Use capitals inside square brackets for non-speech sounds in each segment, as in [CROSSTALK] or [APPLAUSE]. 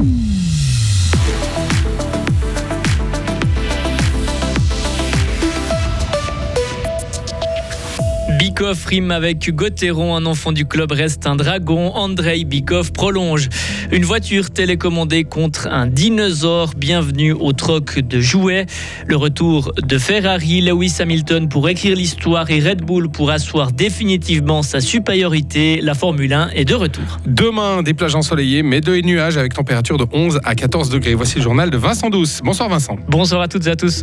Mm. Bikov rime avec Gauthieron, un enfant du club reste un dragon. Andrei Bikov prolonge. Une voiture télécommandée contre un dinosaure. Bienvenue au troc de jouets. Le retour de Ferrari, Lewis Hamilton pour écrire l'histoire et Red Bull pour asseoir définitivement sa supériorité. La Formule 1 est de retour. Demain, des plages ensoleillées, mais de nuages avec température de 11 à 14 degrés. Voici le journal de Vincent Douce. Bonsoir Vincent. Bonsoir à toutes et à tous.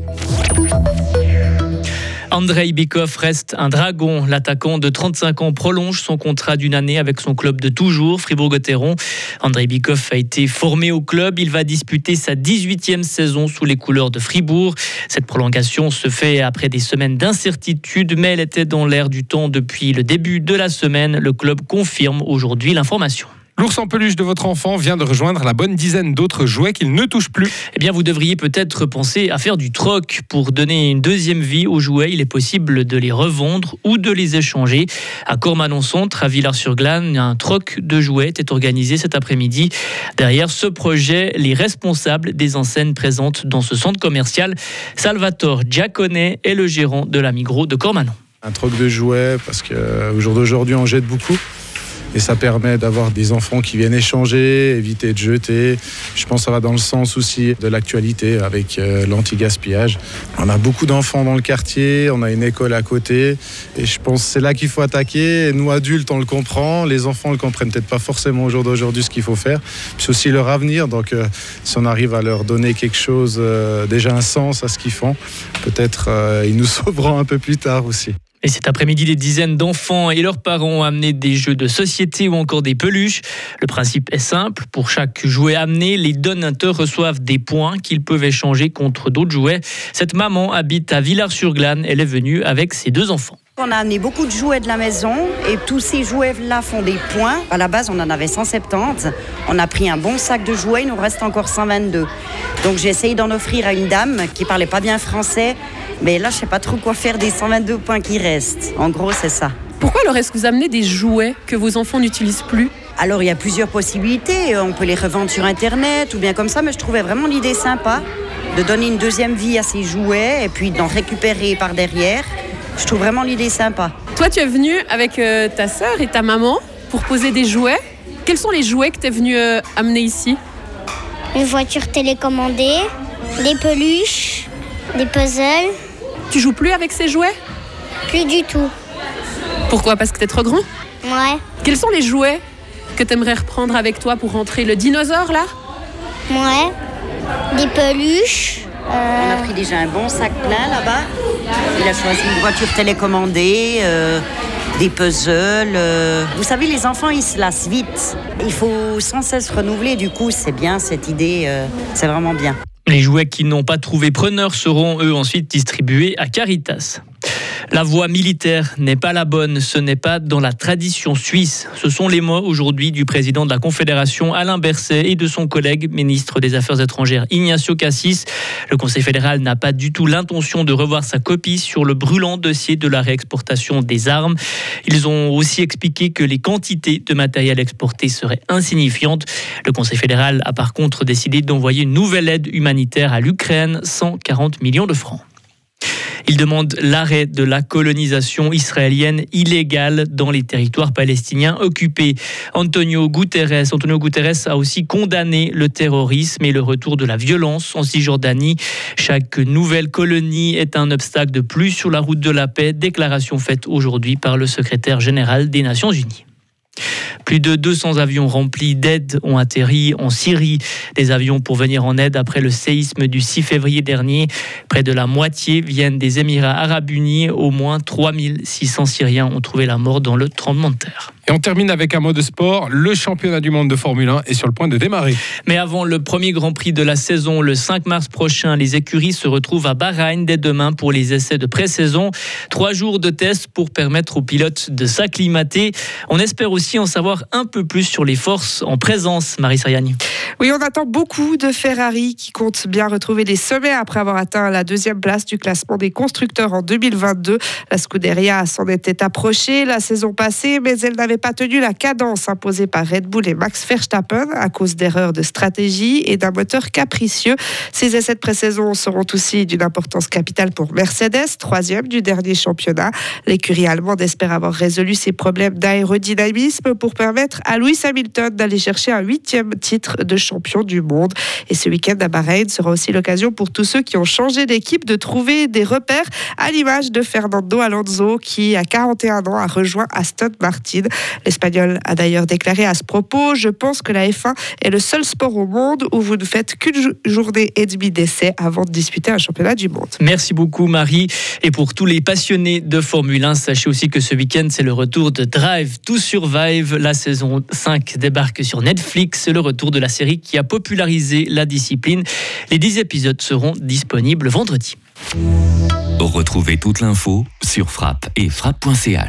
Andrei Bikov reste un dragon. L'attaquant de 35 ans prolonge son contrat d'une année avec son club de toujours, Fribourg-Gotteron. Andrei Bikov a été formé au club. Il va disputer sa 18e saison sous les couleurs de Fribourg. Cette prolongation se fait après des semaines d'incertitude, mais elle était dans l'air du temps depuis le début de la semaine. Le club confirme aujourd'hui l'information. L'ours en peluche de votre enfant vient de rejoindre la bonne dizaine d'autres jouets qu'il ne touche plus. Eh bien, vous devriez peut-être penser à faire du troc pour donner une deuxième vie aux jouets. Il est possible de les revendre ou de les échanger. À Cormanon-Centre, à Villars-sur-Glane, un troc de jouets est organisé cet après-midi. Derrière ce projet, les responsables des enseignes présentes dans ce centre commercial, Salvatore Giacone est le gérant de la Migros de Cormanon. Un troc de jouets parce qu'au jour d'aujourd'hui, on jette beaucoup et ça permet d'avoir des enfants qui viennent échanger, éviter de jeter. Je pense que ça va dans le sens aussi de l'actualité avec euh, l'anti-gaspillage. On a beaucoup d'enfants dans le quartier, on a une école à côté et je pense que c'est là qu'il faut attaquer. nous adultes, on le comprend, les enfants ne comprennent peut-être pas forcément au jour d'aujourd'hui ce qu'il faut faire. C'est aussi leur avenir, donc euh, si on arrive à leur donner quelque chose, euh, déjà un sens à ce qu'ils font, peut-être ils nous [LAUGHS] sauveront un peu plus tard aussi. Et cet après-midi, des dizaines d'enfants et leurs parents ont amené des jeux de société ou encore des peluches. Le principe est simple. Pour chaque jouet amené, les donateurs reçoivent des points qu'ils peuvent échanger contre d'autres jouets. Cette maman habite à Villars-sur-Glane. Elle est venue avec ses deux enfants. On a amené beaucoup de jouets de la maison et tous ces jouets-là font des points. À la base, on en avait 170. On a pris un bon sac de jouets, il nous reste encore 122. Donc j'ai essayé d'en offrir à une dame qui parlait pas bien français mais là, je sais pas trop quoi faire des 122 points qui restent. En gros, c'est ça. Pourquoi alors est-ce que vous amenez des jouets que vos enfants n'utilisent plus? Alors, il y a plusieurs possibilités. On peut les revendre sur Internet ou bien comme ça, mais je trouvais vraiment l'idée sympa de donner une deuxième vie à ces jouets et puis d'en récupérer par derrière. Je trouve vraiment l'idée sympa. Toi, tu es venu avec euh, ta sœur et ta maman pour poser des jouets. Quels sont les jouets que tu es venu euh, amener ici? Une voiture télécommandée, des peluches, des puzzles. Tu joues plus avec ces jouets? Plus du tout. Pourquoi? Parce que t'es trop grand? Ouais. Quels sont les jouets que t'aimerais reprendre avec toi pour rentrer? Le dinosaure là? Ouais. Des peluches. On a pris déjà un bon sac plein là-bas. Il a choisi une voiture télécommandée, euh, des puzzles. euh. Vous savez, les enfants, ils se lassent vite. Il faut sans cesse renouveler. Du coup, c'est bien cette idée. euh, c'est vraiment bien. Les jouets qui n'ont pas trouvé preneur seront eux ensuite distribués à Caritas. La voie militaire n'est pas la bonne, ce n'est pas dans la tradition suisse. Ce sont les mots aujourd'hui du président de la Confédération Alain Berset et de son collègue ministre des Affaires étrangères Ignacio Cassis. Le Conseil fédéral n'a pas du tout l'intention de revoir sa copie sur le brûlant dossier de la réexportation des armes. Ils ont aussi expliqué que les quantités de matériel exporté seraient insignifiantes. Le Conseil fédéral a par contre décidé d'envoyer une nouvelle aide humanitaire à l'Ukraine, 140 millions de francs. Il demande l'arrêt de la colonisation israélienne illégale dans les territoires palestiniens occupés. Antonio Guterres, Antonio Guterres a aussi condamné le terrorisme et le retour de la violence en Cisjordanie. Chaque nouvelle colonie est un obstacle de plus sur la route de la paix, déclaration faite aujourd'hui par le secrétaire général des Nations Unies. Plus de 200 avions remplis d'aide ont atterri en Syrie. Des avions pour venir en aide après le séisme du 6 février dernier. Près de la moitié viennent des Émirats arabes unis. Au moins 3600 Syriens ont trouvé la mort dans le tremblement de terre. Et on termine avec un mot de sport. Le championnat du monde de Formule 1 est sur le point de démarrer. Mais avant le premier Grand Prix de la saison, le 5 mars prochain, les écuries se retrouvent à Bahreïn dès demain pour les essais de pré-saison. Trois jours de tests pour permettre aux pilotes de s'acclimater. On espère aussi en savoir un peu plus sur les forces en présence, Marie Sariani. Oui, on attend beaucoup de Ferrari qui compte bien retrouver les sommets après avoir atteint la deuxième place du classement des constructeurs en 2022. La Scuderia s'en était approchée la saison passée, mais elle n'avait pas tenu la cadence imposée par Red Bull et Max Verstappen à cause d'erreurs de stratégie et d'un moteur capricieux. Ces essais de pré-saison seront aussi d'une importance capitale pour Mercedes, troisième du dernier championnat. L'écurie allemande espère avoir résolu ses problèmes d'aérodynamisme pour permettre à Lewis Hamilton d'aller chercher un huitième titre de champion du monde. Et ce week-end à Bahreïn sera aussi l'occasion pour tous ceux qui ont changé d'équipe de trouver des repères à l'image de Fernando Alonso qui, à 41 ans, a rejoint Aston Martin. L'Espagnol a d'ailleurs déclaré à ce propos Je pense que la F1 est le seul sport au monde où vous ne faites qu'une journée et demie d'essai avant de disputer un championnat du monde. Merci beaucoup Marie. Et pour tous les passionnés de Formule 1, sachez aussi que ce week-end, c'est le retour de Drive to Survive. La saison 5 débarque sur Netflix. Le retour de la série qui a popularisé la discipline. Les 10 épisodes seront disponibles vendredi. Retrouvez toute l'info sur frappe et frappe.ch.